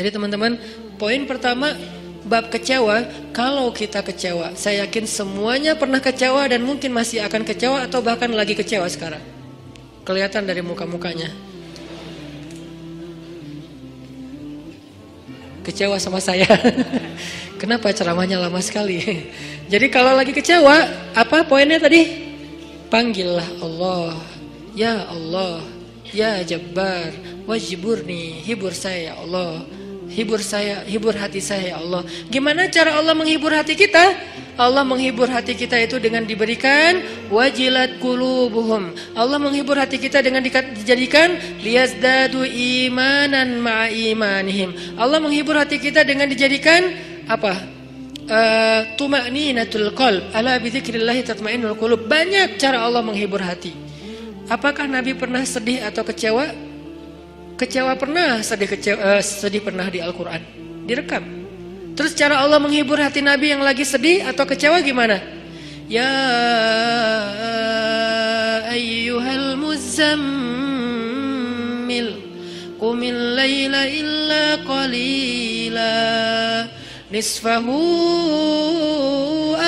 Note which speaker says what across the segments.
Speaker 1: Jadi teman-teman, poin pertama bab kecewa, kalau kita kecewa, saya yakin semuanya pernah kecewa dan mungkin masih akan kecewa atau bahkan lagi kecewa sekarang. Kelihatan dari muka-mukanya. Kecewa sama saya. Kenapa ceramahnya lama sekali? Jadi kalau lagi kecewa, apa poinnya tadi? Panggillah Allah. Ya Allah, ya Jabbar, wajiburni, hibur saya ya Allah. Hibur saya, hibur hati saya ya Allah. Gimana cara Allah menghibur hati kita? Allah menghibur hati kita itu dengan diberikan wajilat kulubuhum. Allah menghibur hati kita dengan dijadikan liyazdadu imanan ma'a imanihim. Allah menghibur hati kita dengan dijadikan apa? Uh, tuma'ninatul qalb. Ala bidzikrillah tatma'innul qulub. Banyak cara Allah menghibur hati. Apakah Nabi pernah sedih atau kecewa? Kecewa pernah, sedih kecewa, uh, sedih pernah di Al-Quran. Direkam. Terus cara Allah menghibur hati Nabi yang lagi sedih atau kecewa gimana? Ya ayyuhal muzammil Qumil layla illa qalila نصفه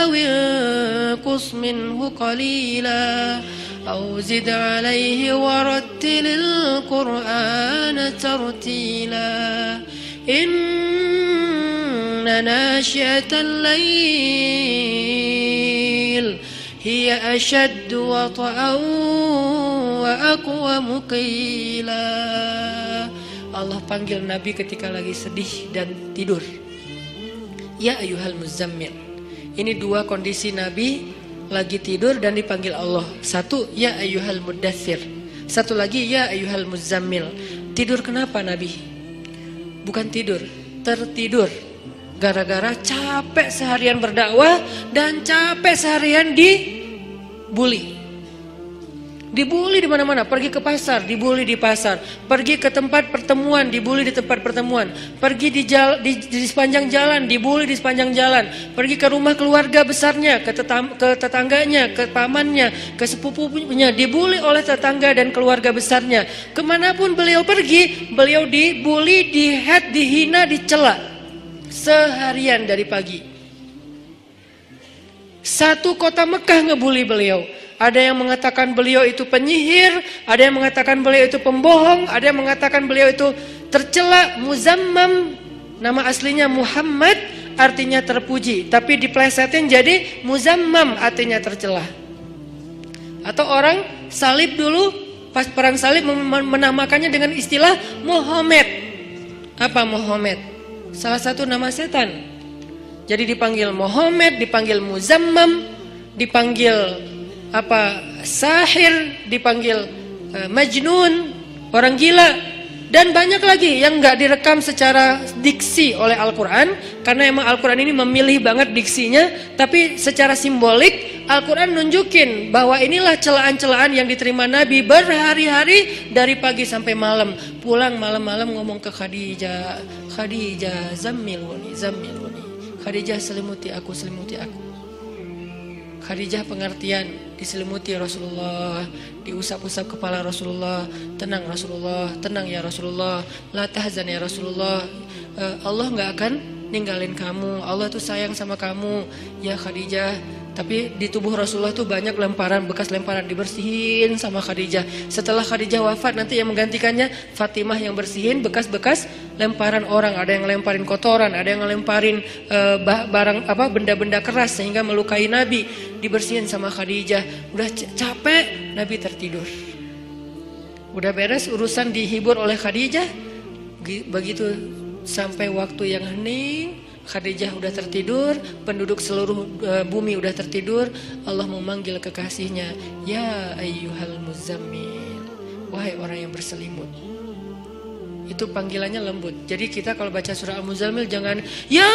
Speaker 1: أو انقص منه قليلا أو زد عليه ورتل القرآن ترتيلا إن ناشئة الليل هي أشد وطئا وأقوى مقيلا الله panggil Nabi ketika lagi sedih dan tidur. Ya ayuhal muzammil. Ini dua kondisi Nabi lagi tidur dan dipanggil Allah. Satu, ya ayyuhal mudathir. Satu lagi, ya ayyuhal muzammil. Tidur kenapa Nabi? Bukan tidur, tertidur. Gara-gara capek seharian berdakwah dan capek seharian dibully. Dibully di mana-mana, pergi ke pasar, dibully di pasar, pergi ke tempat pertemuan, dibully di tempat pertemuan, pergi di, jal, di, di sepanjang jalan, dibully di sepanjang jalan, pergi ke rumah keluarga besarnya, ke, tetam, ke tetangganya, ke pamannya, ke sepupunya, dibully oleh tetangga dan keluarga besarnya. Ke mana pun beliau pergi, beliau dibully, dihead, dihina, dicela seharian dari pagi. Satu kota Mekah ngebully beliau. Ada yang mengatakan beliau itu penyihir, ada yang mengatakan beliau itu pembohong, ada yang mengatakan beliau itu tercela, muzammam. Nama aslinya Muhammad artinya terpuji, tapi diplesetin jadi muzammam artinya tercela. Atau orang salib dulu pas perang salib menamakannya dengan istilah Muhammad. Apa Muhammad? Salah satu nama setan. Jadi dipanggil Muhammad, dipanggil Muzammam, dipanggil apa? Sahir dipanggil uh, majnun orang gila. Dan banyak lagi yang nggak direkam secara diksi oleh Al-Quran karena emang Al-Quran ini memilih banget diksinya tapi secara simbolik Al-Quran nunjukin bahwa inilah celaan-celaan yang diterima Nabi berhari-hari dari pagi sampai malam. Pulang malam-malam ngomong ke Khadijah Khadijah zammiluni zammiluni Khadijah selimuti aku selimuti aku Khadijah pengertian diselimuti Rasulullah diusap-usap kepala Rasulullah tenang Rasulullah tenang ya Rasulullah la tahzan ya Rasulullah uh, Allah nggak akan ninggalin kamu Allah tuh sayang sama kamu ya Khadijah. Tapi di tubuh Rasulullah tuh banyak lemparan bekas lemparan dibersihin sama Khadijah. Setelah Khadijah wafat nanti yang menggantikannya Fatimah yang bersihin bekas-bekas lemparan orang ada yang lemparin kotoran ada yang lemparin uh, barang apa benda-benda keras sehingga melukai Nabi dibersihin sama Khadijah udah capek Nabi tertidur udah beres urusan dihibur oleh Khadijah begitu sampai waktu yang hening Khadijah udah tertidur, penduduk seluruh uh, bumi udah tertidur, Allah memanggil kekasihnya, "Ya ayyuhal muzammil." Wahai orang yang berselimut. Itu panggilannya lembut. Jadi kita kalau baca surah Al-Muzammil jangan ya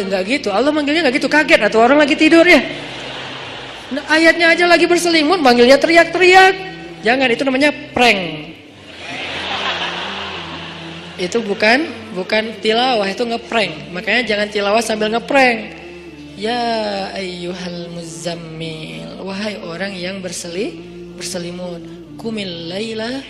Speaker 1: enggak gitu. Allah manggilnya enggak gitu, kaget atau orang lagi tidur ya. Nah, ayatnya aja lagi berselimut, manggilnya teriak-teriak. Jangan itu namanya prank. Itu bukan bukan tilawah itu ngeprank. Makanya jangan tilawah sambil ngeprank. Ya ayyuhal muzammil, wahai orang yang berseli berselimut, kumil laila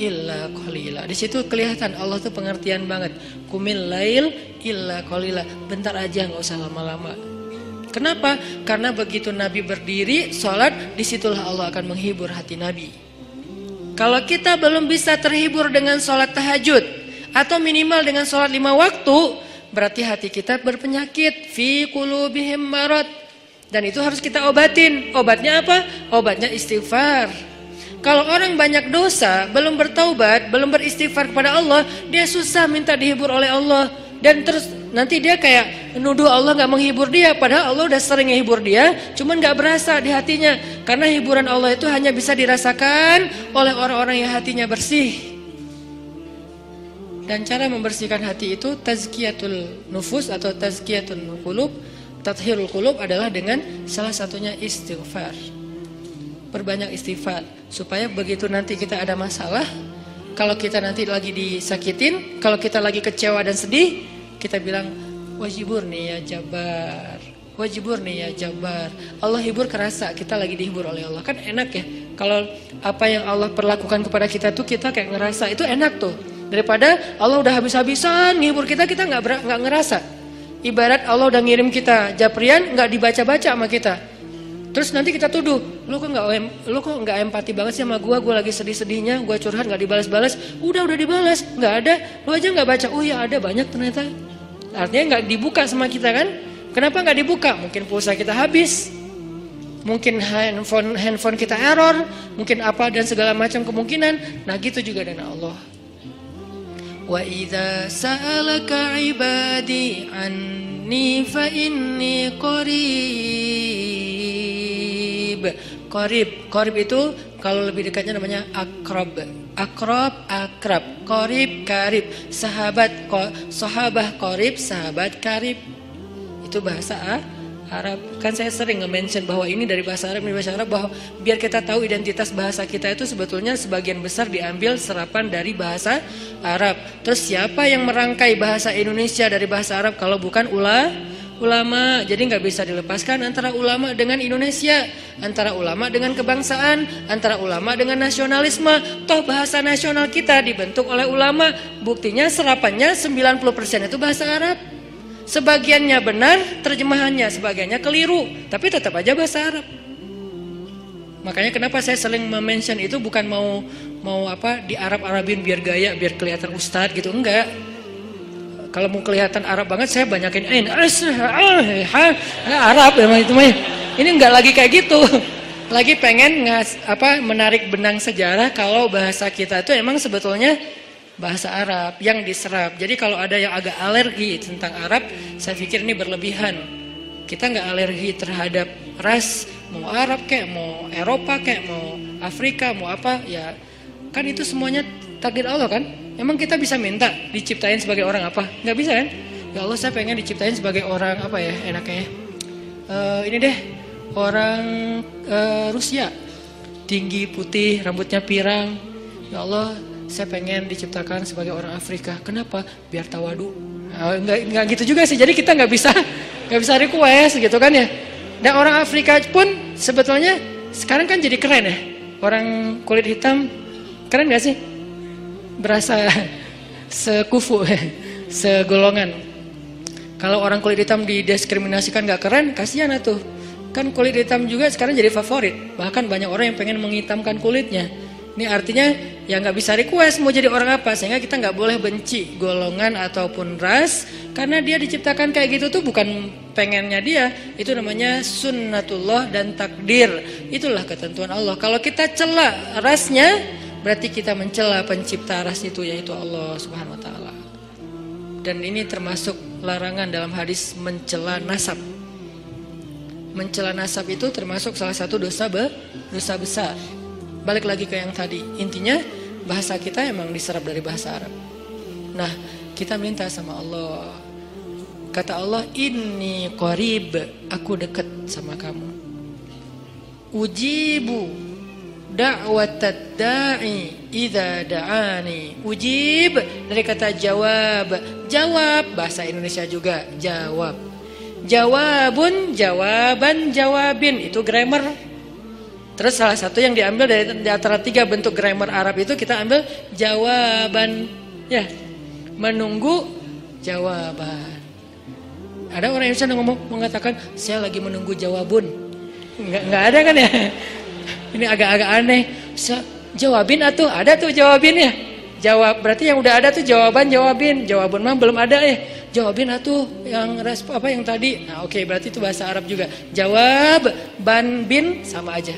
Speaker 1: illa qalila. Di situ kelihatan Allah tuh pengertian banget. Kumil lail illa qalila. Bentar aja nggak usah lama-lama. Kenapa? Karena begitu Nabi berdiri, sholat, di situlah Allah akan menghibur hati Nabi. Kalau kita belum bisa terhibur dengan sholat tahajud, atau minimal dengan sholat lima waktu, berarti hati kita berpenyakit. Fi kulubihim marad. Dan itu harus kita obatin. Obatnya apa? Obatnya istighfar. Kalau orang banyak dosa, belum bertaubat, belum beristighfar kepada Allah, dia susah minta dihibur oleh Allah. Dan terus nanti dia kayak nuduh Allah nggak menghibur dia, padahal Allah udah sering menghibur dia, cuman nggak berasa di hatinya. Karena hiburan Allah itu hanya bisa dirasakan oleh orang-orang yang hatinya bersih. Dan cara membersihkan hati itu tazkiyatul nufus atau tazkiyatul qulub, tathirul qulub adalah dengan salah satunya istighfar. Perbanyak istighfar supaya begitu nanti kita ada masalah, kalau kita nanti lagi disakitin, kalau kita lagi kecewa dan sedih, kita bilang wajibur nih ya jabar. Wajibur nih ya jabar. Allah hibur kerasa kita lagi dihibur oleh Allah. Kan enak ya. Kalau apa yang Allah perlakukan kepada kita tuh kita kayak ngerasa itu enak tuh. Daripada Allah udah habis-habisan ngibur kita kita nggak nggak ngerasa. Ibarat Allah udah ngirim kita japrian nggak dibaca-baca sama kita. Terus nanti kita tuduh, lu kok nggak lu kok nggak empati banget sih sama gua, gua lagi sedih-sedihnya, gua curhat nggak dibalas-balas, udah udah dibalas, nggak ada, lu aja nggak baca, oh ya ada banyak ternyata, artinya nggak dibuka sama kita kan? Kenapa nggak dibuka? Mungkin pulsa kita habis, mungkin handphone handphone kita error, mungkin apa dan segala macam kemungkinan. Nah gitu juga dengan Allah. Wa idza sa'alaka ibadi anni fa inni qarib. Qarib, qarib itu kalau lebih dekatnya namanya akrab. Akrab, akrab, qarib, karib. Sahabat, sahabah qarib, sahabat karib. Itu bahasa ah, Arab. Kan saya sering nge-mention bahwa ini dari bahasa Arab, ini bahasa Arab bahwa biar kita tahu identitas bahasa kita itu sebetulnya sebagian besar diambil serapan dari bahasa Arab. Terus siapa yang merangkai bahasa Indonesia dari bahasa Arab kalau bukan ula ulama? Jadi nggak bisa dilepaskan antara ulama dengan Indonesia, antara ulama dengan kebangsaan, antara ulama dengan nasionalisme. Toh bahasa nasional kita dibentuk oleh ulama, buktinya serapannya 90% itu bahasa Arab. Sebagiannya benar, terjemahannya sebagiannya keliru, tapi tetap aja bahasa Arab. Makanya kenapa saya sering mention itu bukan mau mau apa di Arab Arabin biar gaya, biar kelihatan ustadz gitu, enggak. Kalau mau kelihatan Arab banget saya banyakin ain Arab emang itu mah. Ini enggak lagi kayak gitu. Lagi pengen ngas, apa menarik benang sejarah kalau bahasa kita itu emang sebetulnya bahasa Arab yang diserap. Jadi kalau ada yang agak alergi tentang Arab, saya pikir ini berlebihan. Kita nggak alergi terhadap ras, mau Arab kayak, mau Eropa kayak, mau Afrika, mau apa, ya kan itu semuanya takdir Allah kan. Emang kita bisa minta diciptain sebagai orang apa? Nggak bisa kan? Ya Allah saya pengen diciptain sebagai orang apa ya enaknya? Uh, ini deh orang uh, Rusia, tinggi putih, rambutnya pirang. Ya Allah saya pengen diciptakan sebagai orang Afrika. Kenapa? Biar tawadu. Nah, enggak gitu juga sih. Jadi kita nggak bisa nggak bisa request gitu kan ya. Dan orang Afrika pun sebetulnya sekarang kan jadi keren ya. Orang kulit hitam keren gak sih? Berasa sekufu, segolongan. Kalau orang kulit hitam didiskriminasikan gak keren, kasihan tuh. Kan kulit hitam juga sekarang jadi favorit. Bahkan banyak orang yang pengen menghitamkan kulitnya. Ini artinya ya nggak bisa request mau jadi orang apa sehingga kita nggak boleh benci golongan ataupun ras karena dia diciptakan kayak gitu tuh bukan pengennya dia itu namanya sunnatullah dan takdir itulah ketentuan Allah kalau kita cela rasnya berarti kita mencela pencipta ras itu yaitu Allah subhanahu wa taala. Dan ini termasuk larangan dalam hadis mencela nasab. Mencela nasab itu termasuk salah satu dosa be, dosa besar. Balik lagi ke yang tadi. Intinya bahasa kita emang diserap dari bahasa Arab. Nah kita minta sama Allah. Kata Allah ini qarib aku dekat sama kamu. Ujibu da'watad da'i idza da'ani ujib dari kata jawab jawab bahasa Indonesia juga jawab jawabun jawaban jawabin itu grammar Terus salah satu yang diambil dari di antara tiga bentuk grammar Arab itu kita ambil jawaban ya. Menunggu jawaban. Ada orang Indonesia yang ngomong mengatakan saya lagi menunggu jawabun. Enggak enggak ada kan ya? Ini agak-agak aneh. Jawabin atau ada tuh jawabinnya. Jawab berarti yang udah ada tuh jawaban jawabin. Jawabun mah belum ada ya. Jawabin atuh yang respon apa yang tadi. Nah, oke okay, berarti itu bahasa Arab juga. Jawab ban bin sama aja.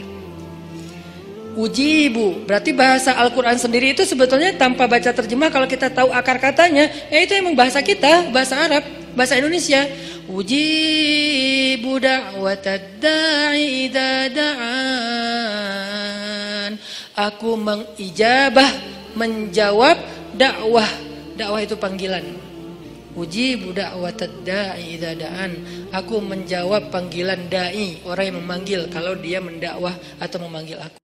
Speaker 1: Ujibu, berarti bahasa Al-Quran sendiri itu sebetulnya tanpa baca terjemah kalau kita tahu akar katanya, ya itu emang bahasa kita, bahasa Arab, bahasa Indonesia. Ujibu da'watad da'i da'an. Aku mengijabah, menjawab dakwah. Dakwah itu panggilan. Uji budak watad da'i daan. Aku menjawab panggilan dai, orang yang memanggil kalau dia mendakwah atau memanggil aku.